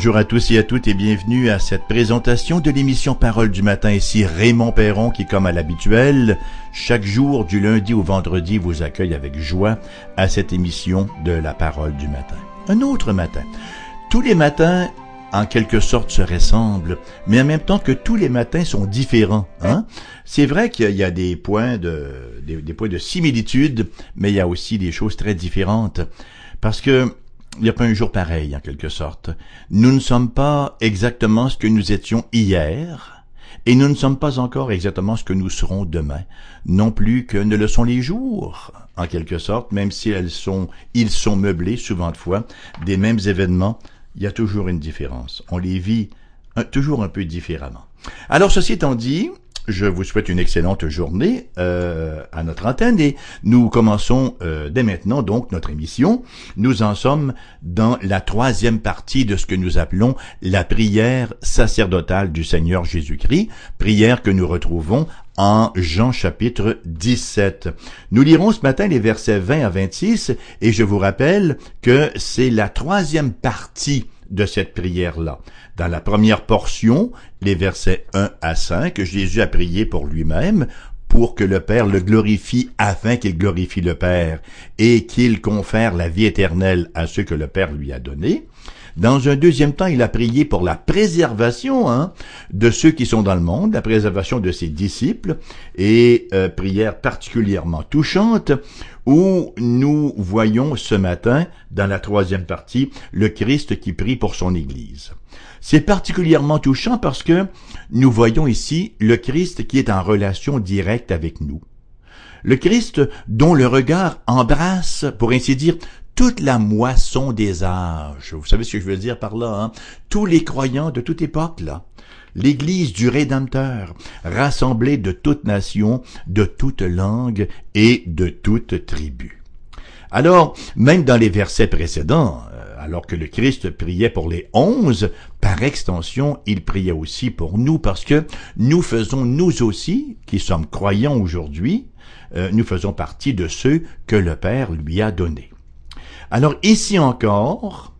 Bonjour à tous et à toutes et bienvenue à cette présentation de l'émission Parole du matin. Ici Raymond Perron qui, comme à l'habituel, chaque jour du lundi au vendredi vous accueille avec joie à cette émission de la Parole du matin. Un autre matin. Tous les matins, en quelque sorte, se ressemblent, mais en même temps que tous les matins sont différents. Hein? C'est vrai qu'il y a des points de, des, des points de similitude, mais il y a aussi des choses très différentes. Parce que il n'y a pas un jour pareil, en quelque sorte. Nous ne sommes pas exactement ce que nous étions hier, et nous ne sommes pas encore exactement ce que nous serons demain, non plus que ne le sont les jours, en quelque sorte, même si elles sont, ils sont meublés, souvent de fois, des mêmes événements, il y a toujours une différence. On les vit toujours un peu différemment. Alors, ceci étant dit, je vous souhaite une excellente journée euh, à notre antenne et nous commençons euh, dès maintenant donc notre émission. Nous en sommes dans la troisième partie de ce que nous appelons la prière sacerdotale du Seigneur Jésus-Christ, prière que nous retrouvons en Jean chapitre 17. Nous lirons ce matin les versets 20 à 26 et je vous rappelle que c'est la troisième partie de cette prière-là. Dans la première portion, les versets 1 à 5, Jésus a prié pour lui-même, pour que le Père le glorifie afin qu'il glorifie le Père et qu'il confère la vie éternelle à ceux que le Père lui a donnés. Dans un deuxième temps, il a prié pour la préservation hein, de ceux qui sont dans le monde, la préservation de ses disciples, et euh, prière particulièrement touchante où nous voyons ce matin, dans la troisième partie, le Christ qui prie pour son Église. C'est particulièrement touchant parce que nous voyons ici le Christ qui est en relation directe avec nous. Le Christ dont le regard embrasse, pour ainsi dire, toute la moisson des âges. Vous savez ce que je veux dire par là, hein? Tous les croyants de toute époque, là. L'Église du Rédempteur, rassemblée de toute nation, de toute langue et de toute tribu. Alors, même dans les versets précédents, euh, alors que le Christ priait pour les onze, par extension, il priait aussi pour nous parce que nous faisons nous aussi, qui sommes croyants aujourd'hui, euh, nous faisons partie de ceux que le Père lui a donnés. Alors ici encore,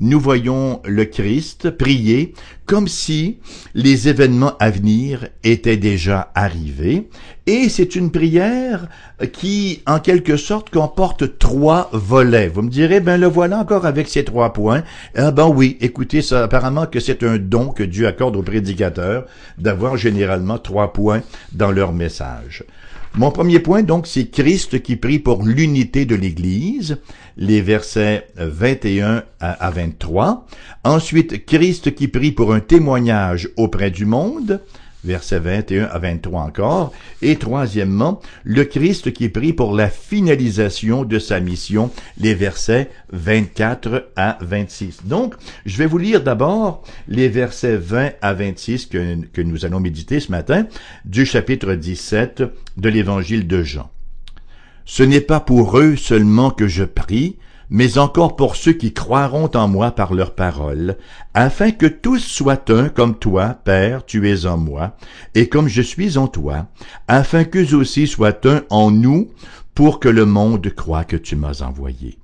nous voyons le Christ prier comme si les événements à venir étaient déjà arrivés. Et c'est une prière qui, en quelque sorte, comporte trois volets. Vous me direz, ben le voilà encore avec ces trois points. Ah ben oui, écoutez, ça, apparemment que c'est un don que Dieu accorde aux prédicateurs d'avoir généralement trois points dans leur message. Mon premier point, donc, c'est Christ qui prie pour l'unité de l'Église, les versets 21 à 23. Ensuite, Christ qui prie pour un témoignage auprès du monde, versets 21 à 23 encore. Et troisièmement, le Christ qui prie pour la finalisation de sa mission, les versets 24 à 26. Donc, je vais vous lire d'abord les versets 20 à 26 que, que nous allons méditer ce matin du chapitre 17 de l'évangile de Jean. Ce n'est pas pour eux seulement que je prie, mais encore pour ceux qui croiront en moi par leur parole, afin que tous soient un comme toi, Père, tu es en moi, et comme je suis en toi, afin qu'eux aussi soient un en nous, pour que le monde croie que tu m'as envoyé.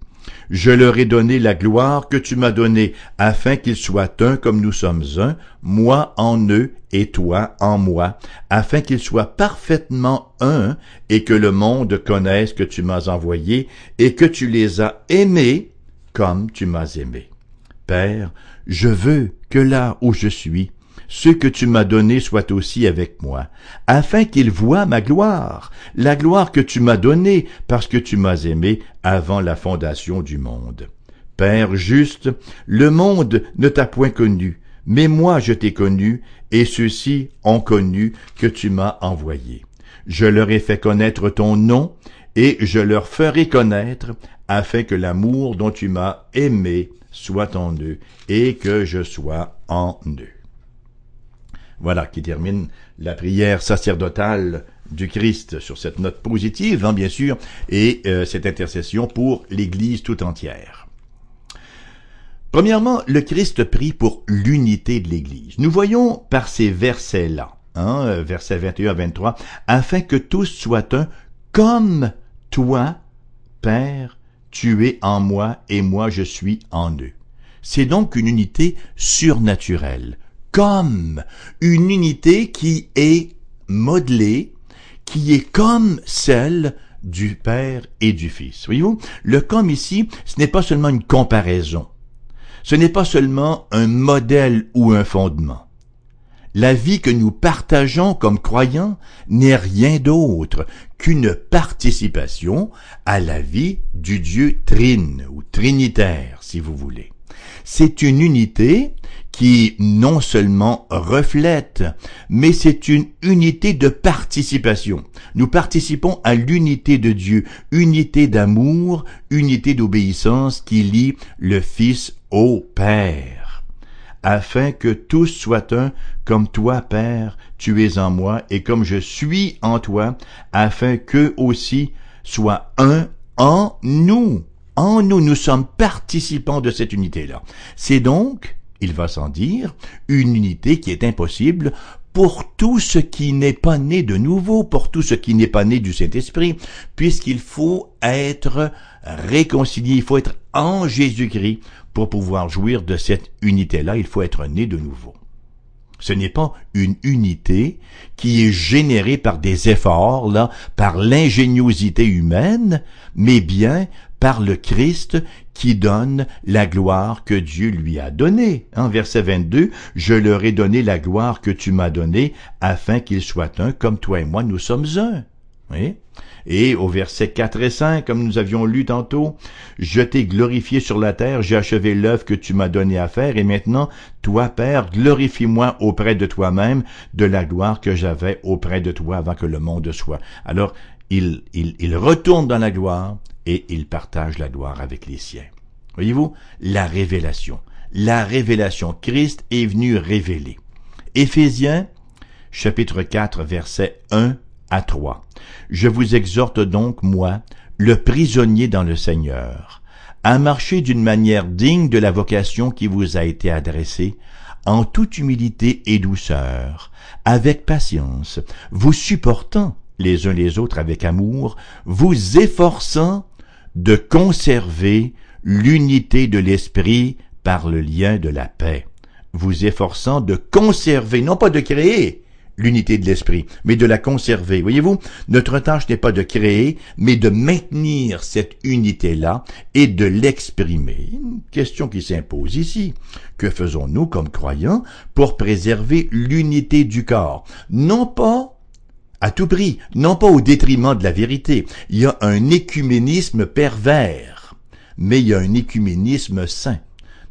Je leur ai donné la gloire que tu m'as donnée, afin qu'ils soient un comme nous sommes un, moi en eux et toi en moi, afin qu'ils soient parfaitement un, et que le monde connaisse que tu m'as envoyé, et que tu les as aimés comme tu m'as aimé. Père, je veux que là où je suis, ceux que tu m'as donnés soient aussi avec moi, afin qu'ils voient ma gloire, la gloire que tu m'as donnée, parce que tu m'as aimé avant la fondation du monde. Père juste, le monde ne t'a point connu, mais moi je t'ai connu, et ceux-ci ont connu que tu m'as envoyé. Je leur ai fait connaître ton nom, et je leur ferai connaître, afin que l'amour dont tu m'as aimé soit en eux, et que je sois en eux. Voilà qui termine la prière sacerdotale du Christ sur cette note positive, hein, bien sûr, et euh, cette intercession pour l'Église tout entière. Premièrement, le Christ prie pour l'unité de l'Église. Nous voyons par ces versets-là, hein, versets 21 à 23, afin que tous soient un comme toi, Père, tu es en moi et moi je suis en eux. C'est donc une unité surnaturelle, comme une unité qui est modelée, qui est comme celle du Père et du Fils. Voyez-vous, le comme ici, ce n'est pas seulement une comparaison. Ce n'est pas seulement un modèle ou un fondement. La vie que nous partageons comme croyants n'est rien d'autre qu'une participation à la vie du Dieu trine ou trinitaire, si vous voulez. C'est une unité qui non seulement reflète, mais c'est une unité de participation. Nous participons à l'unité de Dieu, unité d'amour, unité d'obéissance qui lie le Fils au Père, afin que tous soient un, comme toi, Père, tu es en moi, et comme je suis en toi, afin qu'eux aussi soient un en nous. En nous, nous sommes participants de cette unité-là. C'est donc il va sans dire, une unité qui est impossible pour tout ce qui n'est pas né de nouveau, pour tout ce qui n'est pas né du Saint-Esprit, puisqu'il faut être réconcilié, il faut être en Jésus-Christ pour pouvoir jouir de cette unité-là, il faut être né de nouveau. Ce n'est pas une unité qui est générée par des efforts, là, par l'ingéniosité humaine, mais bien par le Christ qui donne la gloire que Dieu lui a donnée. En verset 22, je leur ai donné la gloire que tu m'as donnée afin qu'ils soient un comme toi et moi nous sommes un. Oui? Et au verset 4 et 5, comme nous avions lu tantôt, je t'ai glorifié sur la terre, j'ai achevé l'œuvre que tu m'as donné à faire, et maintenant, toi, Père, glorifie-moi auprès de toi-même de la gloire que j'avais auprès de toi avant que le monde soit. Alors, il, il, il retourne dans la gloire, et il partage la gloire avec les siens. Voyez-vous, la révélation. La révélation. Christ est venu révéler. Éphésiens, chapitre 4, versets 1 à 3. Je vous exhorte donc, moi, le prisonnier dans le Seigneur, à marcher d'une manière digne de la vocation qui vous a été adressée, en toute humilité et douceur, avec patience, vous supportant les uns les autres avec amour, vous efforçant de conserver l'unité de l'esprit par le lien de la paix, vous efforçant de conserver, non pas de créer, l'unité de l'esprit, mais de la conserver. Voyez-vous, notre tâche n'est pas de créer, mais de maintenir cette unité-là et de l'exprimer. Une question qui s'impose ici. Que faisons-nous comme croyants pour préserver l'unité du corps? Non pas à tout prix, non pas au détriment de la vérité. Il y a un écuménisme pervers, mais il y a un écuménisme saint.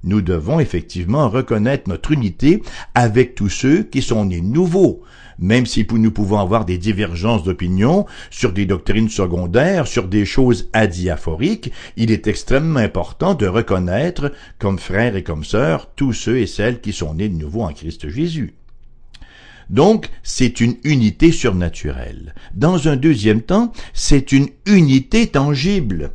Nous devons effectivement reconnaître notre unité avec tous ceux qui sont nés nouveaux, même si nous pouvons avoir des divergences d'opinion sur des doctrines secondaires, sur des choses adiaphoriques, il est extrêmement important de reconnaître comme frères et comme sœurs tous ceux et celles qui sont nés de nouveau en Christ Jésus. Donc, c'est une unité surnaturelle. Dans un deuxième temps, c'est une unité tangible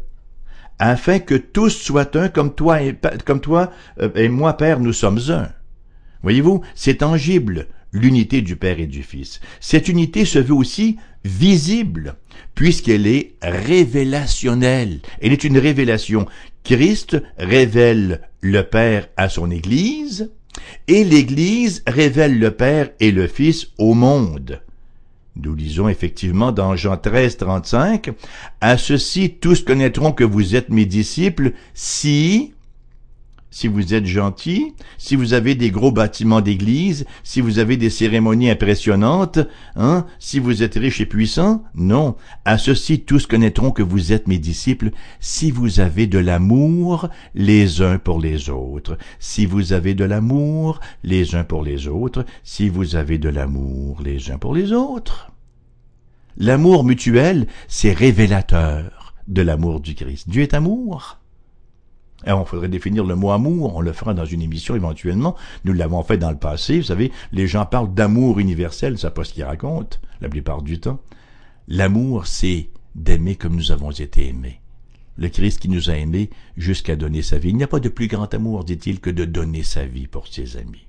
afin que tous soient un comme toi et, comme toi euh, et moi, Père, nous sommes un. Voyez-vous, c'est tangible, l'unité du Père et du Fils. Cette unité se veut aussi visible, puisqu'elle est révélationnelle. Elle est une révélation. Christ révèle le Père à son Église, et l'Église révèle le Père et le Fils au monde. Nous lisons effectivement dans Jean 13, 35, À ceci tous connaîtront que vous êtes mes disciples si si vous êtes gentil, si vous avez des gros bâtiments d'église, si vous avez des cérémonies impressionnantes, hein, si vous êtes riche et puissant, non. À ceci tous connaîtront que vous êtes mes disciples si vous avez de l'amour les uns pour les autres. Si vous avez de l'amour les uns pour les autres, si vous avez de l'amour les uns pour les autres. L'amour mutuel, c'est révélateur de l'amour du Christ. Dieu est amour. Alors, il faudrait définir le mot amour, on le fera dans une émission éventuellement. Nous l'avons fait dans le passé, vous savez, les gens parlent d'amour universel, ça pas ce qu'ils racontent, la plupart du temps. L'amour, c'est d'aimer comme nous avons été aimés. Le Christ qui nous a aimés jusqu'à donner sa vie. Il n'y a pas de plus grand amour, dit-il, que de donner sa vie pour ses amis.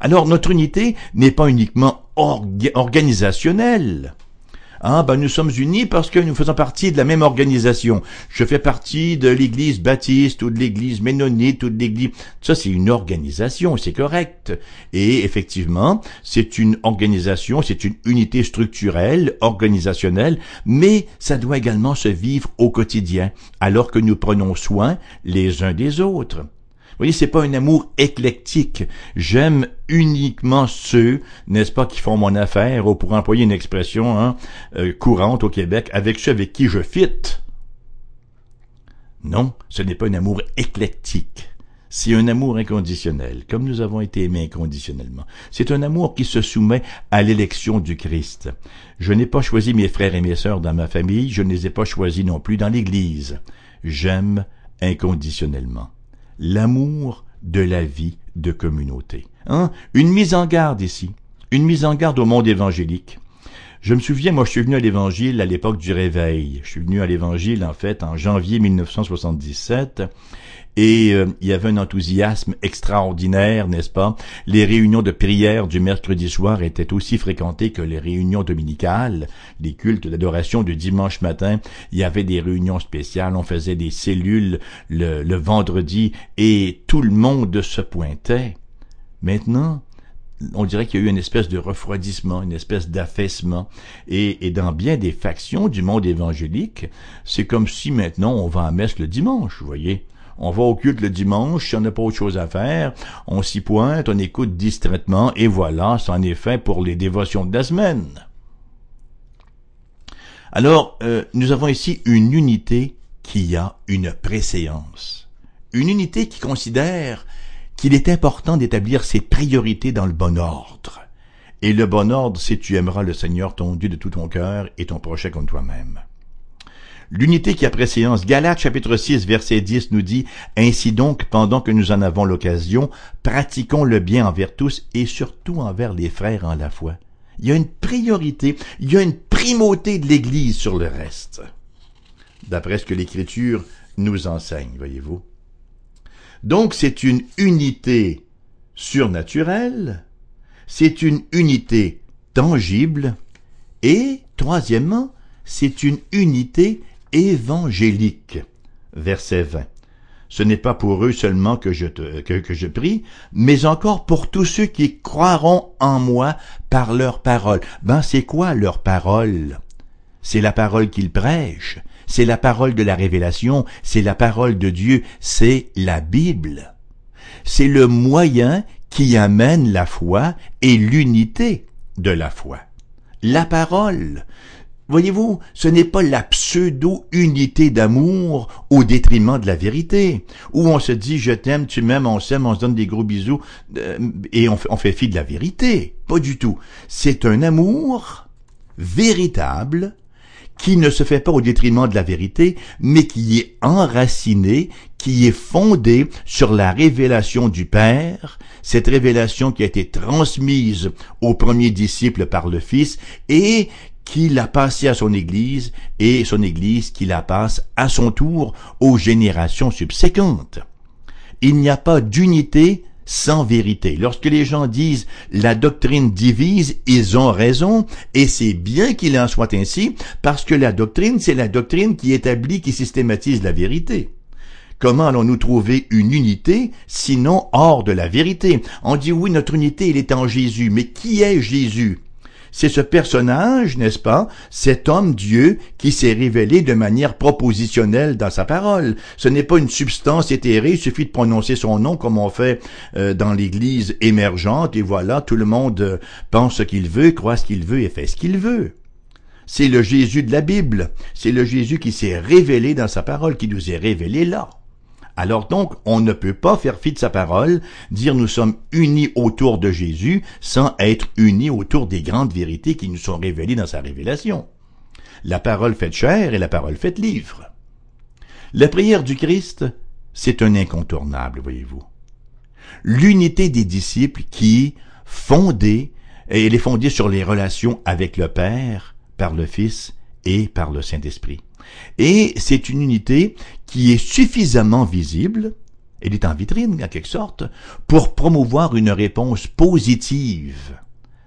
Alors, notre unité n'est pas uniquement organisationnelle. Ah, ben nous sommes unis parce que nous faisons partie de la même organisation. Je fais partie de l'église baptiste ou de l'église ménonite ou de l'église... Ça, c'est une organisation, c'est correct. Et effectivement, c'est une organisation, c'est une unité structurelle, organisationnelle, mais ça doit également se vivre au quotidien, alors que nous prenons soin les uns des autres voyez, c'est pas un amour éclectique. J'aime uniquement ceux, n'est-ce pas, qui font mon affaire, ou pour employer une expression hein, euh, courante au Québec, avec ceux avec qui je fit. Non, ce n'est pas un amour éclectique. C'est un amour inconditionnel, comme nous avons été aimés inconditionnellement. C'est un amour qui se soumet à l'élection du Christ. Je n'ai pas choisi mes frères et mes sœurs dans ma famille, je ne les ai pas choisis non plus dans l'Église. J'aime inconditionnellement l'amour de la vie de communauté. Hein? Une mise en garde ici, une mise en garde au monde évangélique. Je me souviens, moi, je suis venu à l'Évangile à l'époque du Réveil. Je suis venu à l'Évangile, en fait, en janvier 1977. Et euh, il y avait un enthousiasme extraordinaire, n'est-ce pas? Les réunions de prière du mercredi soir étaient aussi fréquentées que les réunions dominicales, les cultes d'adoration du dimanche matin. Il y avait des réunions spéciales, on faisait des cellules le, le vendredi et tout le monde se pointait. Maintenant, on dirait qu'il y a eu une espèce de refroidissement, une espèce d'affaissement. Et, et, dans bien des factions du monde évangélique, c'est comme si maintenant on va à messe le dimanche, vous voyez. On va au culte le dimanche, si on n'a pas autre chose à faire, on s'y pointe, on écoute distraitement, et voilà, c'en est fait pour les dévotions de la semaine. Alors, euh, nous avons ici une unité qui a une préséance. Une unité qui considère qu'il est important d'établir ses priorités dans le bon ordre. Et le bon ordre, c'est tu aimeras le Seigneur ton Dieu de tout ton cœur et ton prochain comme toi-même. L'unité qui a préséance, Galates chapitre 6 verset 10 nous dit, Ainsi donc, pendant que nous en avons l'occasion, pratiquons le bien envers tous et surtout envers les frères en la foi. Il y a une priorité, il y a une primauté de l'Église sur le reste, d'après ce que l'Écriture nous enseigne, voyez-vous. Donc c'est une unité surnaturelle, c'est une unité tangible, et, troisièmement, c'est une unité évangélique. Verset 20. Ce n'est pas pour eux seulement que je, prie, mais encore pour tous ceux qui croiront en moi par leur parole. Ben, c'est quoi leur parole? C'est la parole qu'ils prêchent, c'est la parole de la révélation, c'est la parole de Dieu, c'est la Bible. C'est le moyen qui amène la foi et l'unité de la foi. La parole, Voyez-vous, ce n'est pas la pseudo-unité d'amour au détriment de la vérité, où on se dit je t'aime, tu m'aimes, on s'aime, on se donne des gros bisous, euh, et on, on fait fi de la vérité. Pas du tout. C'est un amour véritable qui ne se fait pas au détriment de la vérité, mais qui est enraciné, qui est fondé sur la révélation du Père, cette révélation qui a été transmise aux premiers disciples par le Fils et qui l'a passé à son Église et son Église qui la passe à son tour aux générations subséquentes. Il n'y a pas d'unité sans vérité. Lorsque les gens disent la doctrine divise, ils ont raison, et c'est bien qu'il en soit ainsi, parce que la doctrine, c'est la doctrine qui établit, qui systématise la vérité. Comment allons-nous trouver une unité sinon hors de la vérité? On dit oui, notre unité, elle est en Jésus, mais qui est Jésus? C'est ce personnage, n'est-ce pas, cet homme Dieu qui s'est révélé de manière propositionnelle dans sa parole. Ce n'est pas une substance éthérée, il suffit de prononcer son nom comme on fait euh, dans l'Église émergente et voilà, tout le monde euh, pense ce qu'il veut, croit ce qu'il veut et fait ce qu'il veut. C'est le Jésus de la Bible, c'est le Jésus qui s'est révélé dans sa parole, qui nous est révélé là. Alors donc, on ne peut pas faire fi de sa parole, dire nous sommes unis autour de Jésus sans être unis autour des grandes vérités qui nous sont révélées dans sa révélation. La parole faite chair et la parole faite livre. La prière du Christ, c'est un incontournable, voyez-vous. L'unité des disciples qui, fondée, elle est fondée sur les relations avec le Père, par le Fils et par le Saint-Esprit. Et c'est une unité qui est suffisamment visible, elle est en vitrine en quelque sorte, pour promouvoir une réponse positive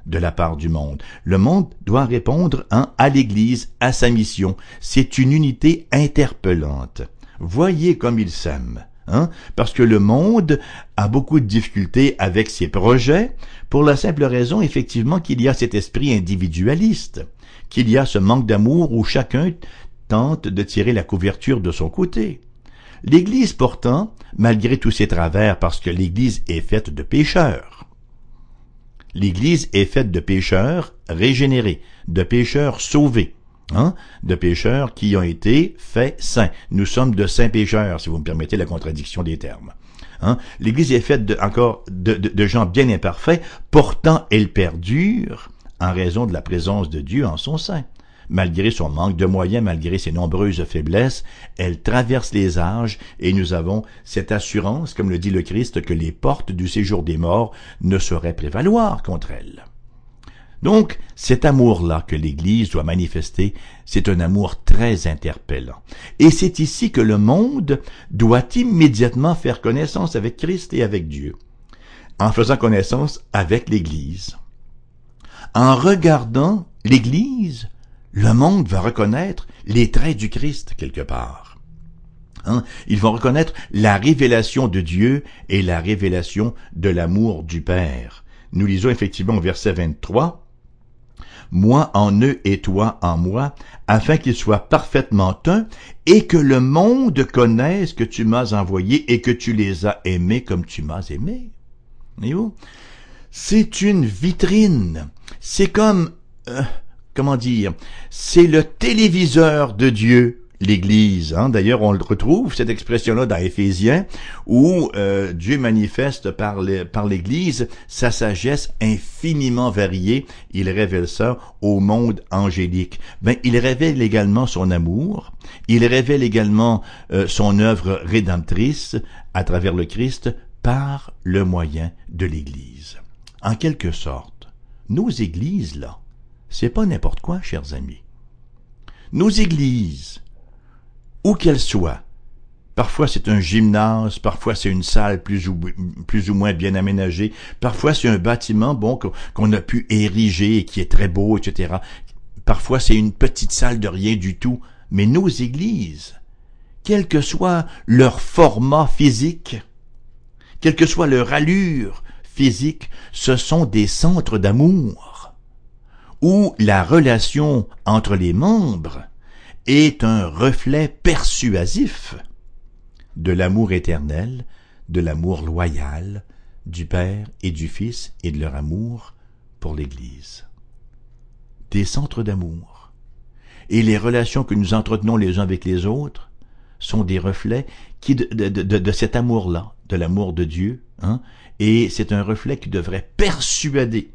de la part du monde. Le monde doit répondre hein, à l'Église, à sa mission. C'est une unité interpellante. Voyez comme il s'aime. Hein? Parce que le monde a beaucoup de difficultés avec ses projets, pour la simple raison, effectivement, qu'il y a cet esprit individualiste, qu'il y a ce manque d'amour où chacun de tirer la couverture de son côté. L'Église, pourtant, malgré tous ses travers, parce que l'Église est faite de pécheurs, l'Église est faite de pécheurs régénérés, de pécheurs sauvés, hein, de pécheurs qui ont été faits saints. Nous sommes de saints pécheurs, si vous me permettez la contradiction des termes. Hein. L'Église est faite encore de gens bien imparfaits, pourtant elle perdure en raison de la présence de Dieu en son sein. Malgré son manque de moyens, malgré ses nombreuses faiblesses, elle traverse les âges et nous avons cette assurance, comme le dit le Christ, que les portes du séjour des morts ne sauraient prévaloir contre elle. Donc, cet amour-là que l'Église doit manifester, c'est un amour très interpellant. Et c'est ici que le monde doit immédiatement faire connaissance avec Christ et avec Dieu, en faisant connaissance avec l'Église. En regardant l'Église, le monde va reconnaître les traits du Christ quelque part. Hein? Ils vont reconnaître la révélation de Dieu et la révélation de l'amour du Père. Nous lisons effectivement au verset 23, moi en eux et toi en moi, afin qu'ils soient parfaitement un, et que le monde connaisse que tu m'as envoyé et que tu les as aimés comme tu m'as aimé. C'est une vitrine. C'est comme, euh, comment dire, c'est le téléviseur de Dieu l'Église. Hein? D'ailleurs, on le retrouve, cette expression-là, dans Éphésiens, où euh, Dieu manifeste par l'Église sa sagesse infiniment variée. Il révèle ça au monde angélique. Ben, il révèle également son amour. Il révèle également euh, son œuvre rédemptrice à travers le Christ par le moyen de l'Église. En quelque sorte, nos églises, là, c'est pas n'importe quoi, chers amis. Nos églises, où qu'elle soit. Parfois c'est un gymnase, parfois c'est une salle plus ou, plus ou moins bien aménagée, parfois c'est un bâtiment bon qu'on a pu ériger et qui est très beau, etc. Parfois c'est une petite salle de rien du tout, mais nos églises, quel que soit leur format physique, quelle que soit leur allure physique, ce sont des centres d'amour, où la relation entre les membres est un reflet persuasif de l'amour éternel, de l'amour loyal du Père et du Fils et de leur amour pour l'Église. Des centres d'amour. Et les relations que nous entretenons les uns avec les autres sont des reflets qui de, de, de, cet amour-là, de l'amour de Dieu, hein, et c'est un reflet qui devrait persuader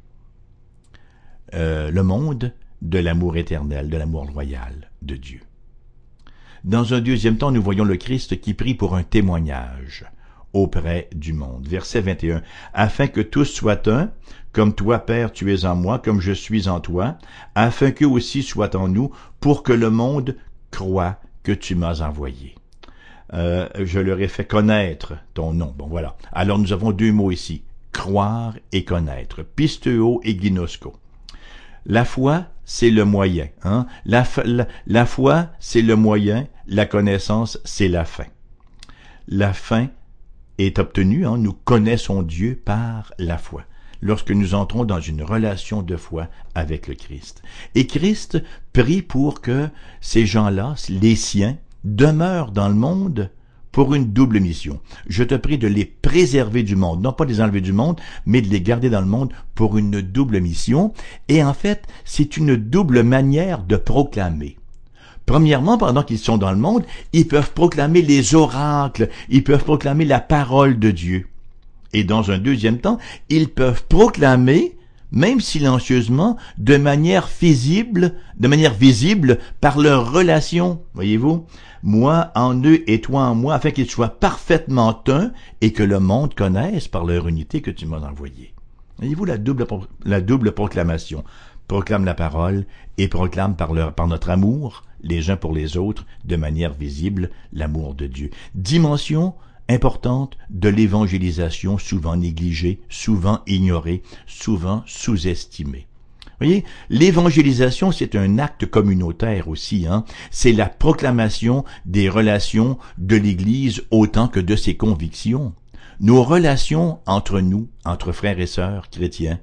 euh, le monde de l'amour éternel, de l'amour loyal de Dieu. Dans un deuxième temps, nous voyons le Christ qui prie pour un témoignage auprès du monde. Verset 21. Afin que tous soient un, comme toi, Père, tu es en moi, comme je suis en toi, afin qu'eux aussi soient en nous, pour que le monde croit que tu m'as envoyé. Euh, je leur ai fait connaître ton nom. Bon, voilà. Alors nous avons deux mots ici. Croire et connaître. Pisteo et ginosco. La foi, c'est le moyen. Hein? La, foi, c'est le moyen. La connaissance, c'est la fin. La fin est obtenue. Hein? Nous connaissons Dieu par la foi lorsque nous entrons dans une relation de foi avec le Christ. Et Christ prie pour que ces gens-là, les siens, demeurent dans le monde pour une double mission. Je te prie de les préserver du monde, non pas de les enlever du monde, mais de les garder dans le monde pour une double mission. Et en fait, c'est une double manière de proclamer. Premièrement, pendant qu'ils sont dans le monde, ils peuvent proclamer les oracles, ils peuvent proclamer la parole de Dieu. Et dans un deuxième temps, ils peuvent proclamer même silencieusement, de manière visible, de manière visible par leur relation, voyez-vous, moi en eux et toi en moi, afin qu'ils soient parfaitement un et que le monde connaisse par leur unité que tu m'as envoyé. Voyez-vous la double, la double proclamation. Proclame la parole et proclame par, leur, par notre amour, les uns pour les autres, de manière visible, l'amour de Dieu. Dimension importante de l'évangélisation souvent négligée, souvent ignorée, souvent sous-estimée. Voyez, l'évangélisation, c'est un acte communautaire aussi. Hein? C'est la proclamation des relations de l'Église autant que de ses convictions. Nos relations entre nous, entre frères et sœurs chrétiens,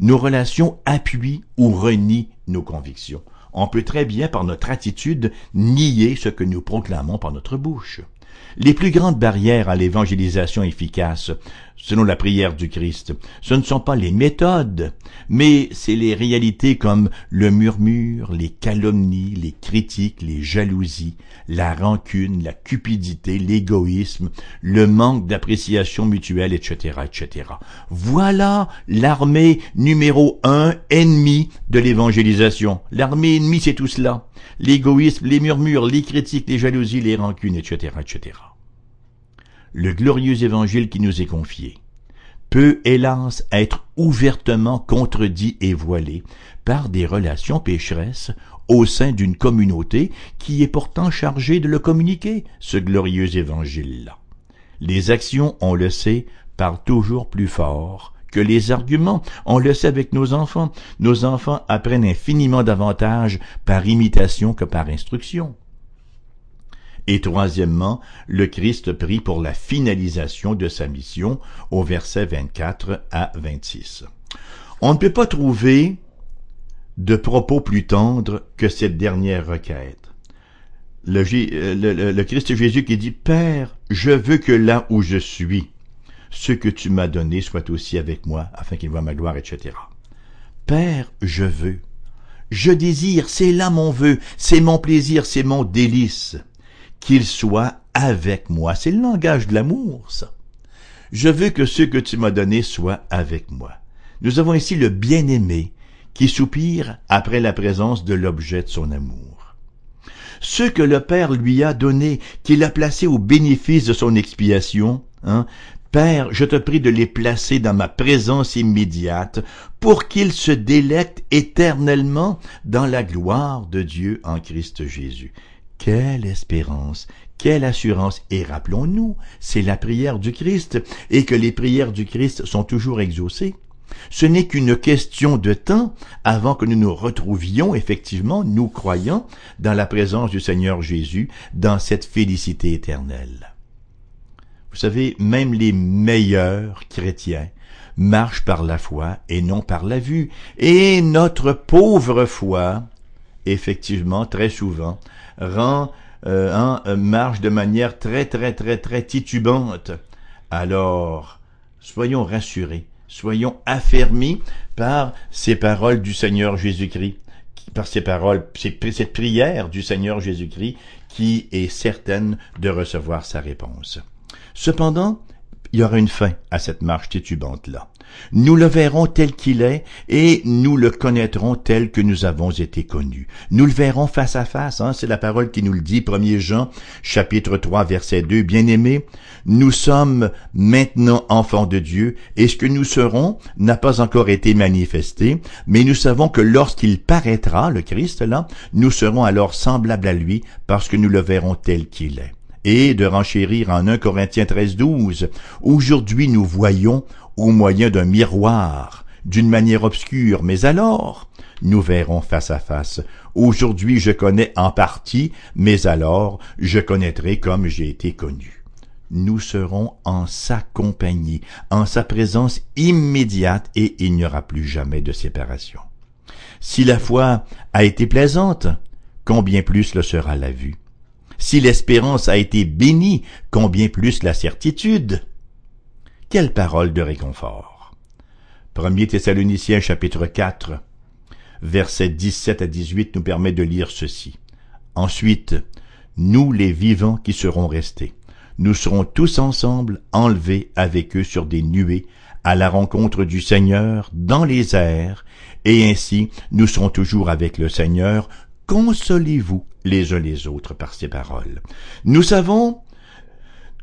nos relations appuient ou renient nos convictions. On peut très bien, par notre attitude, nier ce que nous proclamons par notre bouche. Les plus grandes barrières à l'évangélisation efficace, selon la prière du Christ, ce ne sont pas les méthodes, mais c'est les réalités comme le murmure, les calomnies, les critiques, les jalousies, la rancune, la cupidité, l'égoïsme, le manque d'appréciation mutuelle, etc., etc. Voilà l'armée numéro un ennemi de l'évangélisation. L'armée ennemie, c'est tout cela. L'égoïsme, les murmures, les critiques, les jalousies, les rancunes, etc., etc le glorieux évangile qui nous est confié peut hélas être ouvertement contredit et voilé par des relations pécheresses au sein d'une communauté qui est pourtant chargée de le communiquer, ce glorieux évangile-là. Les actions, on le sait, parlent toujours plus fort que les arguments. On le sait avec nos enfants. Nos enfants apprennent infiniment davantage par imitation que par instruction. Et troisièmement, le Christ prie pour la finalisation de sa mission au verset 24 à 26. On ne peut pas trouver de propos plus tendres que cette dernière requête. Le, le, Christ Jésus qui dit, Père, je veux que là où je suis, ce que tu m'as donné soit aussi avec moi, afin qu'il voie ma gloire, etc. Père, je veux. Je désire, c'est là mon vœu, c'est mon plaisir, c'est mon délice qu'il soit avec moi. C'est le langage de l'amour, ça. Je veux que ce que tu m'as donné soit avec moi. Nous avons ici le bien-aimé qui soupire après la présence de l'objet de son amour. Ce que le Père lui a donné, qu'il a placé au bénéfice de son expiation, hein, Père, je te prie de les placer dans ma présence immédiate pour qu'ils se délectent éternellement dans la gloire de Dieu en Christ Jésus. Quelle espérance, quelle assurance. Et rappelons-nous, c'est la prière du Christ, et que les prières du Christ sont toujours exaucées. Ce n'est qu'une question de temps avant que nous nous retrouvions effectivement, nous croyants, dans la présence du Seigneur Jésus, dans cette félicité éternelle. Vous savez, même les meilleurs chrétiens marchent par la foi et non par la vue, et notre pauvre foi, effectivement, très souvent, rend euh, euh, marche de manière très très très très titubante. Alors, soyons rassurés, soyons affermis par ces paroles du Seigneur Jésus-Christ, par ces paroles, cette prière du Seigneur Jésus-Christ qui est certaine de recevoir sa réponse. Cependant, il y aura une fin à cette marche titubante-là. Nous le verrons tel qu'il est et nous le connaîtrons tel que nous avons été connus. Nous le verrons face à face, hein, c'est la parole qui nous le dit, 1 Jean, chapitre 3, verset 2. Bien-aimés, nous sommes maintenant enfants de Dieu et ce que nous serons n'a pas encore été manifesté, mais nous savons que lorsqu'il paraîtra, le Christ là, nous serons alors semblables à lui parce que nous le verrons tel qu'il est et de renchérir en 1 Corinthiens 13, 12. Aujourd'hui nous voyons au moyen d'un miroir, d'une manière obscure, mais alors nous verrons face à face. Aujourd'hui je connais en partie, mais alors je connaîtrai comme j'ai été connu. Nous serons en sa compagnie, en sa présence immédiate, et il n'y aura plus jamais de séparation. Si la foi a été plaisante, combien plus le sera la vue? Si l'espérance a été bénie, combien plus la certitude. Quelle parole de réconfort. 1 Thessaloniciens chapitre 4, versets 17 à 18 nous permet de lire ceci. Ensuite, nous les vivants qui serons restés, nous serons tous ensemble enlevés avec eux sur des nuées à la rencontre du Seigneur dans les airs, et ainsi nous serons toujours avec le Seigneur. Consolez-vous les uns les autres par ces paroles. Nous savons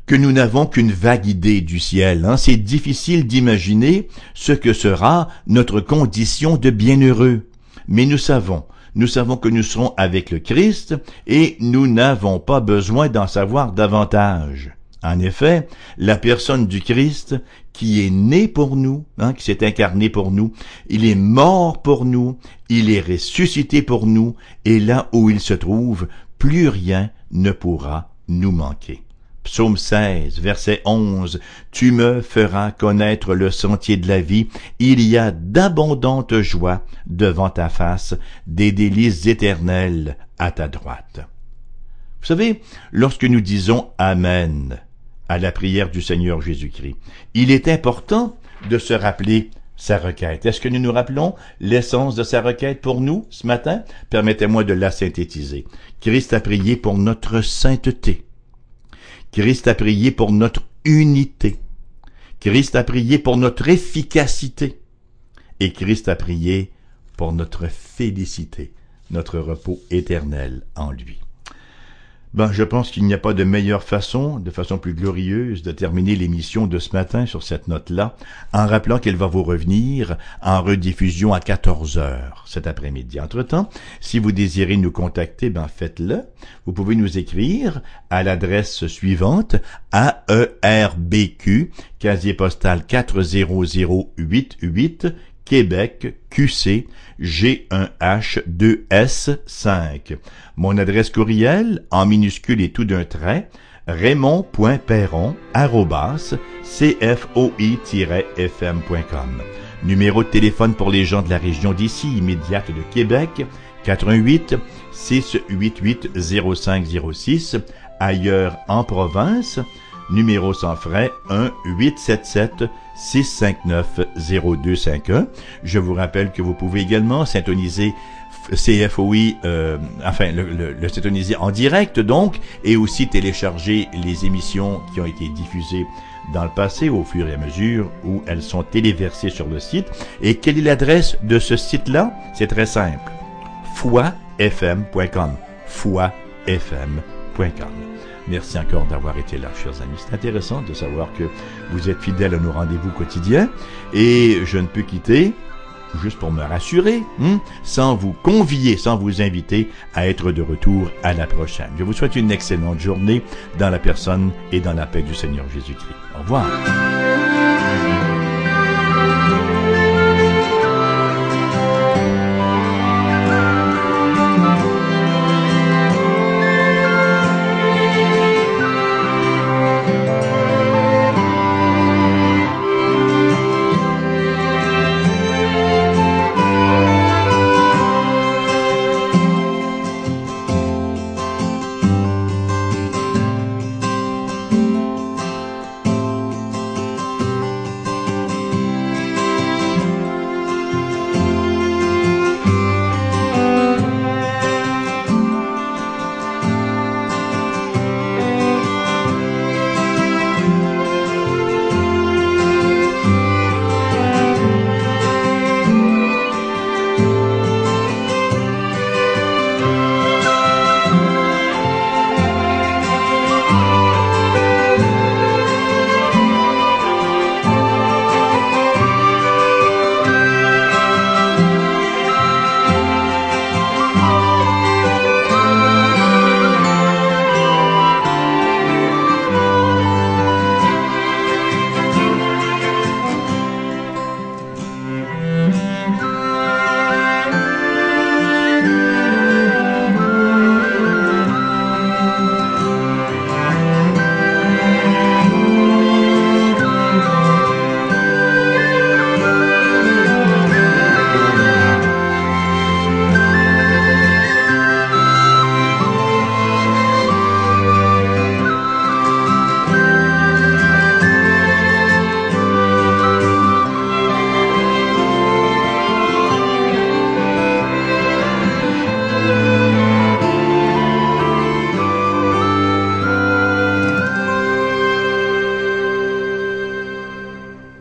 que nous n'avons qu'une vague idée du ciel. Hein. C'est difficile d'imaginer ce que sera notre condition de bienheureux. Mais nous savons, nous savons que nous serons avec le Christ et nous n'avons pas besoin d'en savoir davantage. En effet, la personne du Christ qui est né pour nous, hein, qui s'est incarné pour nous, il est mort pour nous, il est ressuscité pour nous, et là où il se trouve, plus rien ne pourra nous manquer. Psaume 16, verset 11. Tu me feras connaître le sentier de la vie. Il y a d'abondantes joies devant ta face, des délices éternelles à ta droite. Vous savez, lorsque nous disons Amen à la prière du Seigneur Jésus-Christ, il est important de se rappeler sa requête. Est-ce que nous nous rappelons l'essence de sa requête pour nous ce matin? Permettez-moi de la synthétiser. Christ a prié pour notre sainteté. Christ a prié pour notre unité. Christ a prié pour notre efficacité. Et Christ a prié pour notre félicité, notre repos éternel en lui. Ben, je pense qu'il n'y a pas de meilleure façon, de façon plus glorieuse, de terminer l'émission de ce matin sur cette note-là, en rappelant qu'elle va vous revenir en rediffusion à 14 heures cet après-midi. Entre-temps, si vous désirez nous contacter, ben, faites-le. Vous pouvez nous écrire à l'adresse suivante, AERBQ, casier postal 40088, Québec, QC, G1H2S5. Mon adresse courriel, en minuscule et tout d'un trait, raymond.perron, cfoi-fm.com. Numéro de téléphone pour les gens de la région d'ici, immédiate de Québec, 88 688 0506. Ailleurs en province, numéro sans frais 1 877 659 0251. Je vous rappelle que vous pouvez également syntoniser CFOI, euh, enfin le, le, syntoniser en direct donc, et aussi télécharger les émissions qui ont été diffusées dans le passé au fur et à mesure où elles sont téléversées sur le site. Et quelle est l'adresse de ce site-là? C'est très simple. foifm.com. foifm.com. Merci encore d'avoir été là, chers amis. C'est intéressant de savoir que vous êtes fidèles à nos rendez-vous quotidiens et je ne peux quitter juste pour me rassurer, hein, sans vous convier, sans vous inviter à être de retour à la prochaine. Je vous souhaite une excellente journée dans la personne et dans la paix du Seigneur Jésus-Christ. Au revoir.